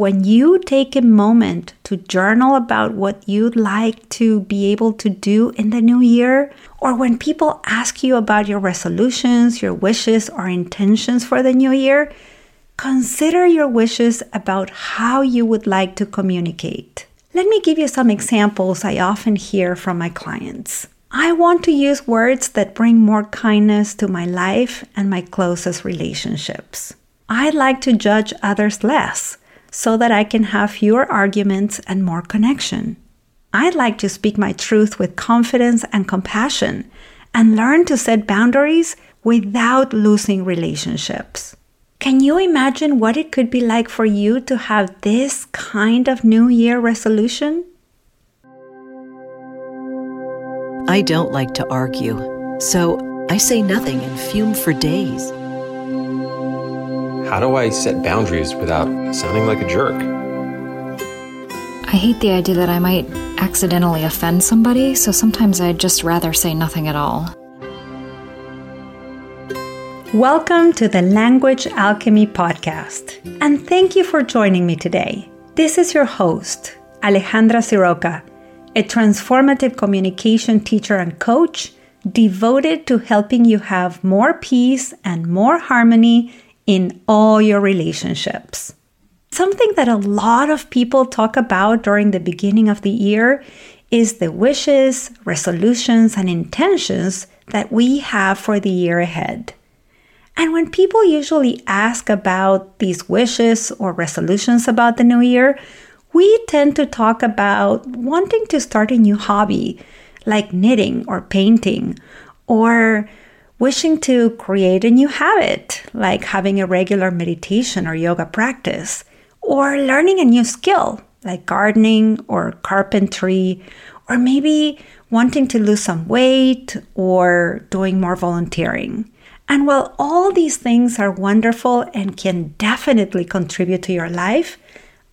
When you take a moment to journal about what you'd like to be able to do in the new year, or when people ask you about your resolutions, your wishes, or intentions for the new year, consider your wishes about how you would like to communicate. Let me give you some examples I often hear from my clients. I want to use words that bring more kindness to my life and my closest relationships. I'd like to judge others less so that I can have fewer arguments and more connection. I'd like to speak my truth with confidence and compassion and learn to set boundaries without losing relationships. Can you imagine what it could be like for you to have this kind of New Year resolution? I don't like to argue, so I say nothing and fume for days. How do I set boundaries without sounding like a jerk? I hate the idea that I might accidentally offend somebody, so sometimes I'd just rather say nothing at all. Welcome to the Language Alchemy Podcast, and thank you for joining me today. This is your host, Alejandra Siroca, a transformative communication teacher and coach devoted to helping you have more peace and more harmony in all your relationships. Something that a lot of people talk about during the beginning of the year is the wishes, resolutions, and intentions that we have for the year ahead. And when people usually ask about these wishes or resolutions about the new year, we tend to talk about wanting to start a new hobby like knitting or painting, or wishing to create a new habit, like having a regular meditation or yoga practice, or learning a new skill, like gardening or carpentry, or maybe wanting to lose some weight or doing more volunteering. And while all these things are wonderful and can definitely contribute to your life,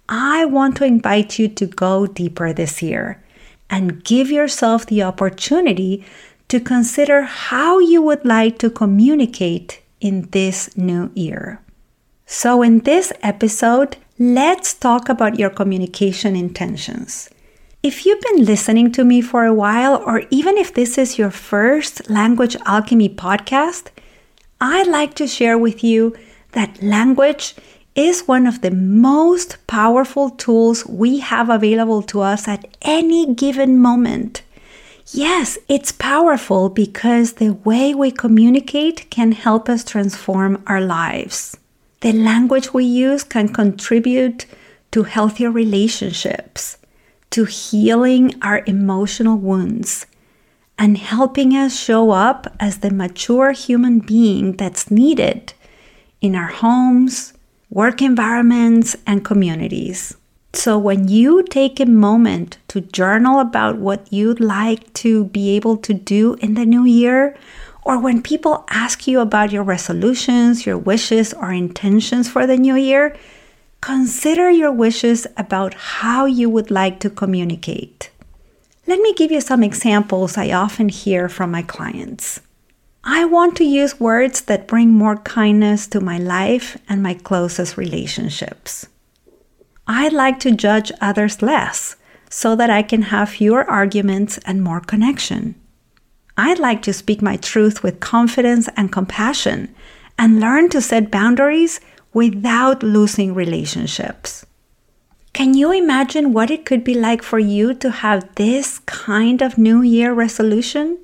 I want to invite you to go deeper this year and give yourself the opportunity to consider how you would like to communicate in this new year. So, in this episode, let's talk about your communication intentions. If you've been listening to me for a while, or even if this is your first Language Alchemy podcast, I'd like to share with you that language is one of the most powerful tools we have available to us at any given moment. Yes, it's powerful because the way we communicate can help us transform our lives. The language we use can contribute to healthier relationships, to healing our emotional wounds, and helping us show up as the mature human being that's needed in our homes, work environments, and communities. So, when you take a moment to journal about what you'd like to be able to do in the new year, or when people ask you about your resolutions, your wishes, or intentions for the new year, consider your wishes about how you would like to communicate. Let me give you some examples I often hear from my clients. I want to use words that bring more kindness to my life and my closest relationships. I like to judge others less so that I can have fewer arguments and more connection. I'd like to speak my truth with confidence and compassion and learn to set boundaries without losing relationships. Can you imagine what it could be like for you to have this kind of New Year resolution?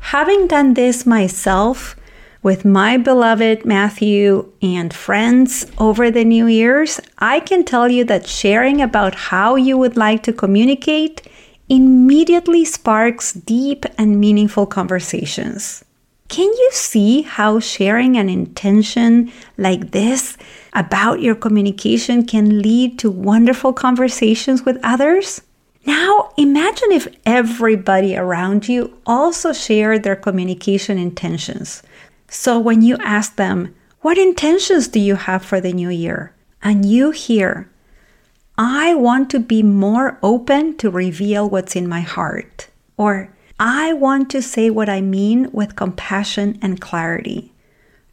Having done this myself, with my beloved Matthew and friends over the New Year's, I can tell you that sharing about how you would like to communicate immediately sparks deep and meaningful conversations. Can you see how sharing an intention like this about your communication can lead to wonderful conversations with others? Now, imagine if everybody around you also shared their communication intentions so when you ask them, What intentions do you have for the new year? and you hear, I want to be more open to reveal what's in my heart, or I want to say what I mean with compassion and clarity,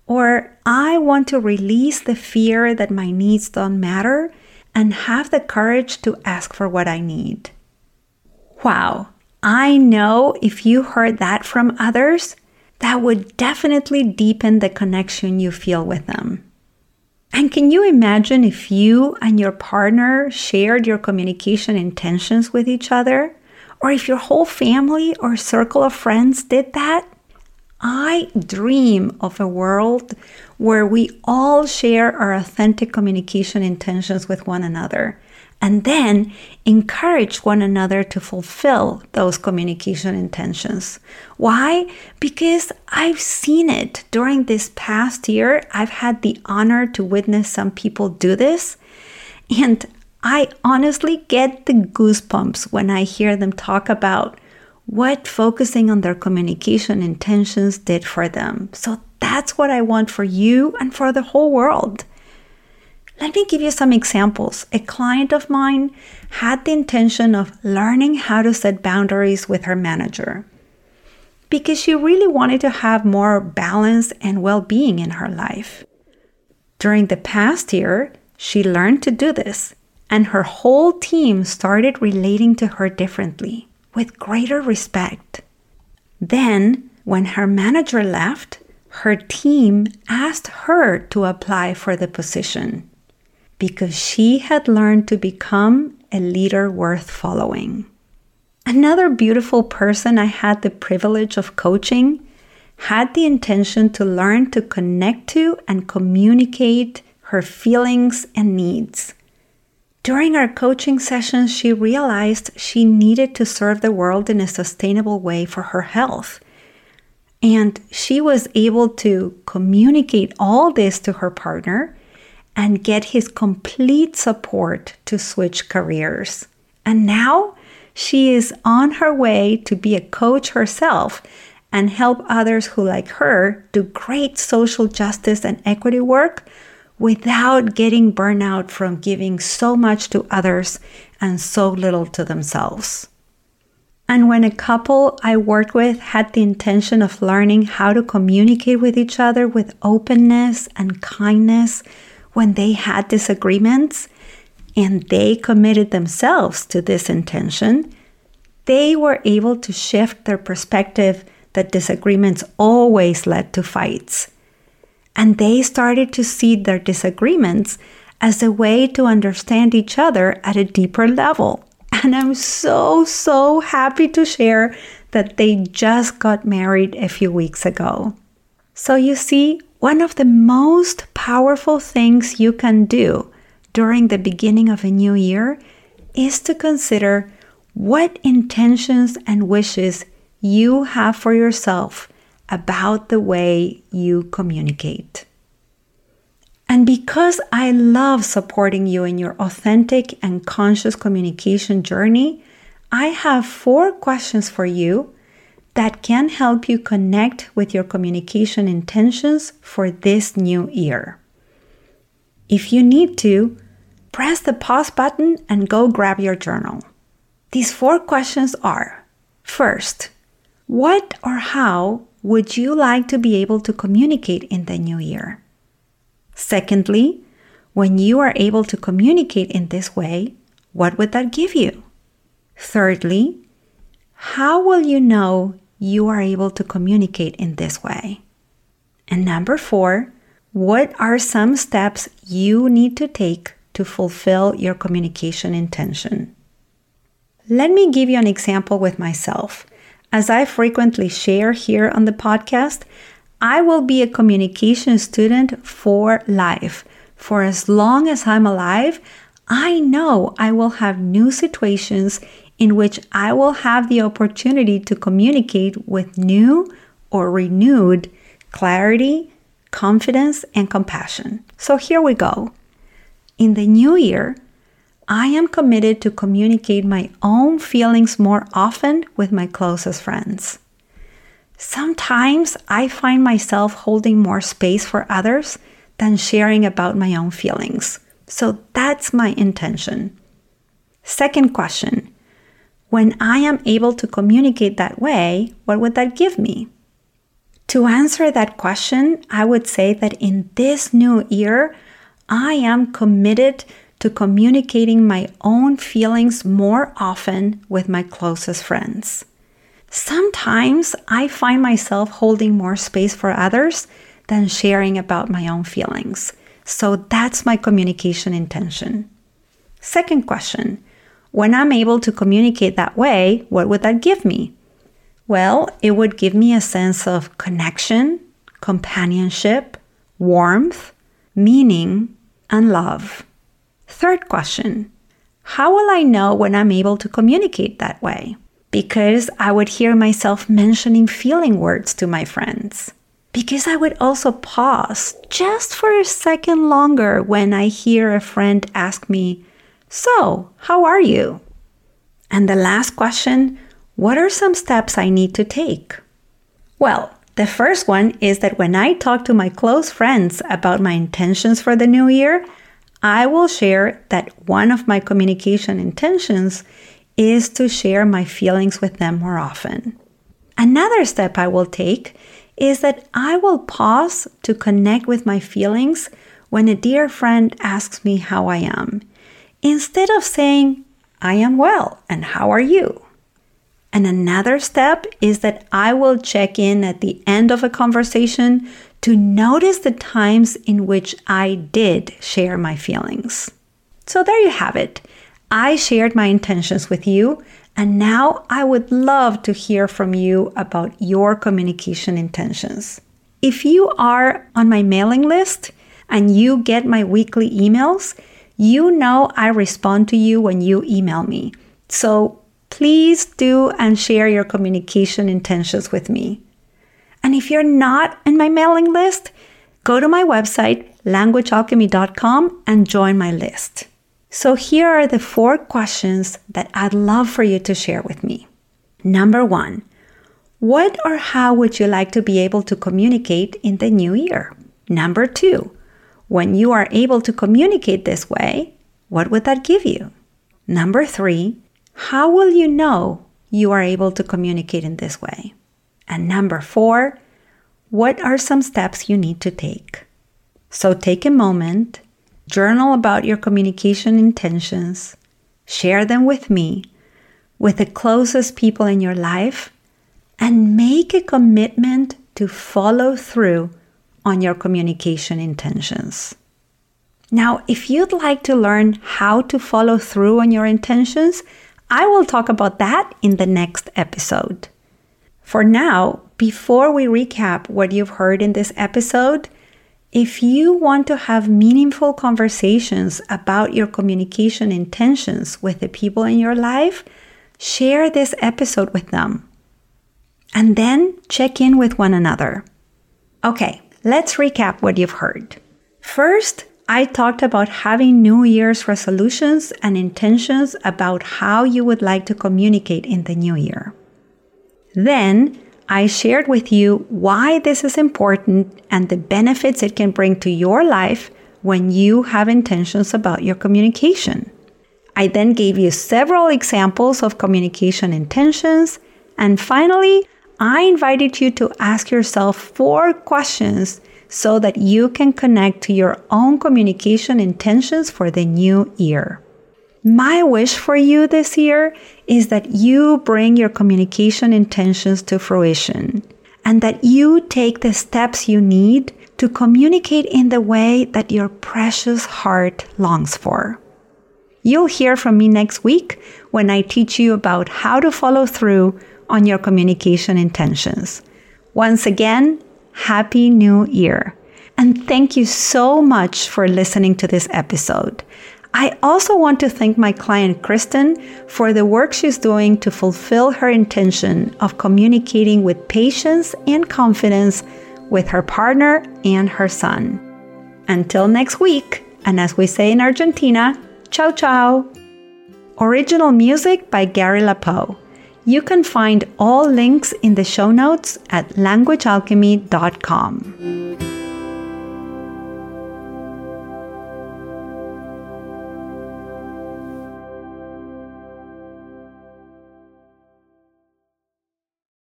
or I want to release the fear that my needs don't matter and have the courage to ask for what I need. Wow, I know if you heard that from others, that would definitely deepen the connection you feel with them. And can you imagine if you and your partner shared your communication intentions with each other? Or if your whole family or circle of friends did that? I dream of a world where we all share our authentic communication intentions with one another and then encourage one another to fulfill those communication intentions. Why? Because I've seen it during this past year. I've had the honor to witness some people do this, and I honestly get the goosebumps when I hear them talk about what focusing on their communication intentions did for them. So that's what I want for you and for the whole world. Let me give you some examples. A client of mine had the intention of learning how to set boundaries with her manager because she really wanted to have more balance and well being in her life. During the past year, she learned to do this, and her whole team started relating to her differently, with greater respect. Then, when her manager left, her team asked her to apply for the position because she had learned to become a leader worth following. Another beautiful person I had the privilege of coaching had the intention to learn to connect to and communicate her feelings and needs. During our coaching sessions, she realized she needed to serve the world in a sustainable way for her health. And she was able to communicate all this to her partner and get his complete support to switch careers. And now she is on her way to be a coach herself and help others who, like her, do great social justice and equity work without getting burnout from giving so much to others and so little to themselves. And when a couple I worked with had the intention of learning how to communicate with each other with openness and kindness, when they had disagreements and they committed themselves to this intention, they were able to shift their perspective that disagreements always led to fights. And they started to see their disagreements as a way to understand each other at a deeper level. And I'm so, so happy to share that they just got married a few weeks ago. So you see, one of the most powerful things you can do during the beginning of a new year is to consider what intentions and wishes you have for yourself about the way you communicate. And because I love supporting you in your authentic and conscious communication journey, I have four questions for you that can help you connect with your communication intentions for this new year. If you need to, press the pause button and go grab your journal. These four questions are First, what or how would you like to be able to communicate in the new year? Secondly, when you are able to communicate in this way, what would that give you? Thirdly, how will you know you are able to communicate in this way. And number four, what are some steps you need to take to fulfill your communication intention? Let me give you an example with myself. As I frequently share here on the podcast, I will be a communication student for life. For as long as I'm alive, I know I will have new situations in which I will have the opportunity to communicate with new or renewed clarity, confidence, and compassion. So here we go. In the new year, I am committed to communicate my own feelings more often with my closest friends. Sometimes I find myself holding more space for others than sharing about my own feelings. So that's my intention. Second question when I am able to communicate that way, what would that give me? To answer that question, I would say that in this new year, I am committed to communicating my own feelings more often with my closest friends. Sometimes I find myself holding more space for others than sharing about my own feelings. So that's my communication intention. Second question When I'm able to communicate that way, what would that give me? Well, it would give me a sense of connection, companionship, warmth, meaning, and love. Third question How will I know when I'm able to communicate that way? Because I would hear myself mentioning feeling words to my friends. Because I would also pause just for a second longer when I hear a friend ask me, So, how are you? And the last question What are some steps I need to take? Well, the first one is that when I talk to my close friends about my intentions for the new year, I will share that one of my communication intentions is to share my feelings with them more often. Another step I will take is that I will pause to connect with my feelings when a dear friend asks me how I am, instead of saying, I am well, and how are you? And another step is that I will check in at the end of a conversation to notice the times in which I did share my feelings. So there you have it. I shared my intentions with you, and now I would love to hear from you about your communication intentions. If you are on my mailing list and you get my weekly emails, you know I respond to you when you email me. So please do and share your communication intentions with me. And if you're not in my mailing list, go to my website, languagealchemy.com, and join my list. So here are the four questions that I'd love for you to share with me. Number one, what or how would you like to be able to communicate in the new year? Number two, when you are able to communicate this way, what would that give you? Number three, how will you know you are able to communicate in this way? And number four, what are some steps you need to take? So take a moment, journal about your communication intentions, share them with me, with the closest people in your life, and make a commitment to follow through on your communication intentions. Now, if you'd like to learn how to follow through on your intentions, I will talk about that in the next episode. For now, before we recap what you've heard in this episode, if you want to have meaningful conversations about your communication intentions with the people in your life, share this episode with them. And then check in with one another. Okay, let's recap what you've heard. First, I talked about having New Year's resolutions and intentions about how you would like to communicate in the new year. Then I shared with you why this is important and the benefits it can bring to your life when you have intentions about your communication. I then gave you several examples of communication intentions. And finally, I invited you to ask yourself four questions so that you can connect to your own communication intentions for the new year. My wish for you this year is that you bring your communication intentions to fruition and that you take the steps you need to communicate in the way that your precious heart longs for. You'll hear from me next week when I teach you about how to follow through on your communication intentions. Once again, Happy New Year! And thank you so much for listening to this episode. I also want to thank my client Kristen for the work she's doing to fulfill her intention of communicating with patience and confidence with her partner and her son. Until next week, and as we say in Argentina, ciao ciao. Original music by Gary LaPoe. You can find all links in the show notes at languagealchemy.com.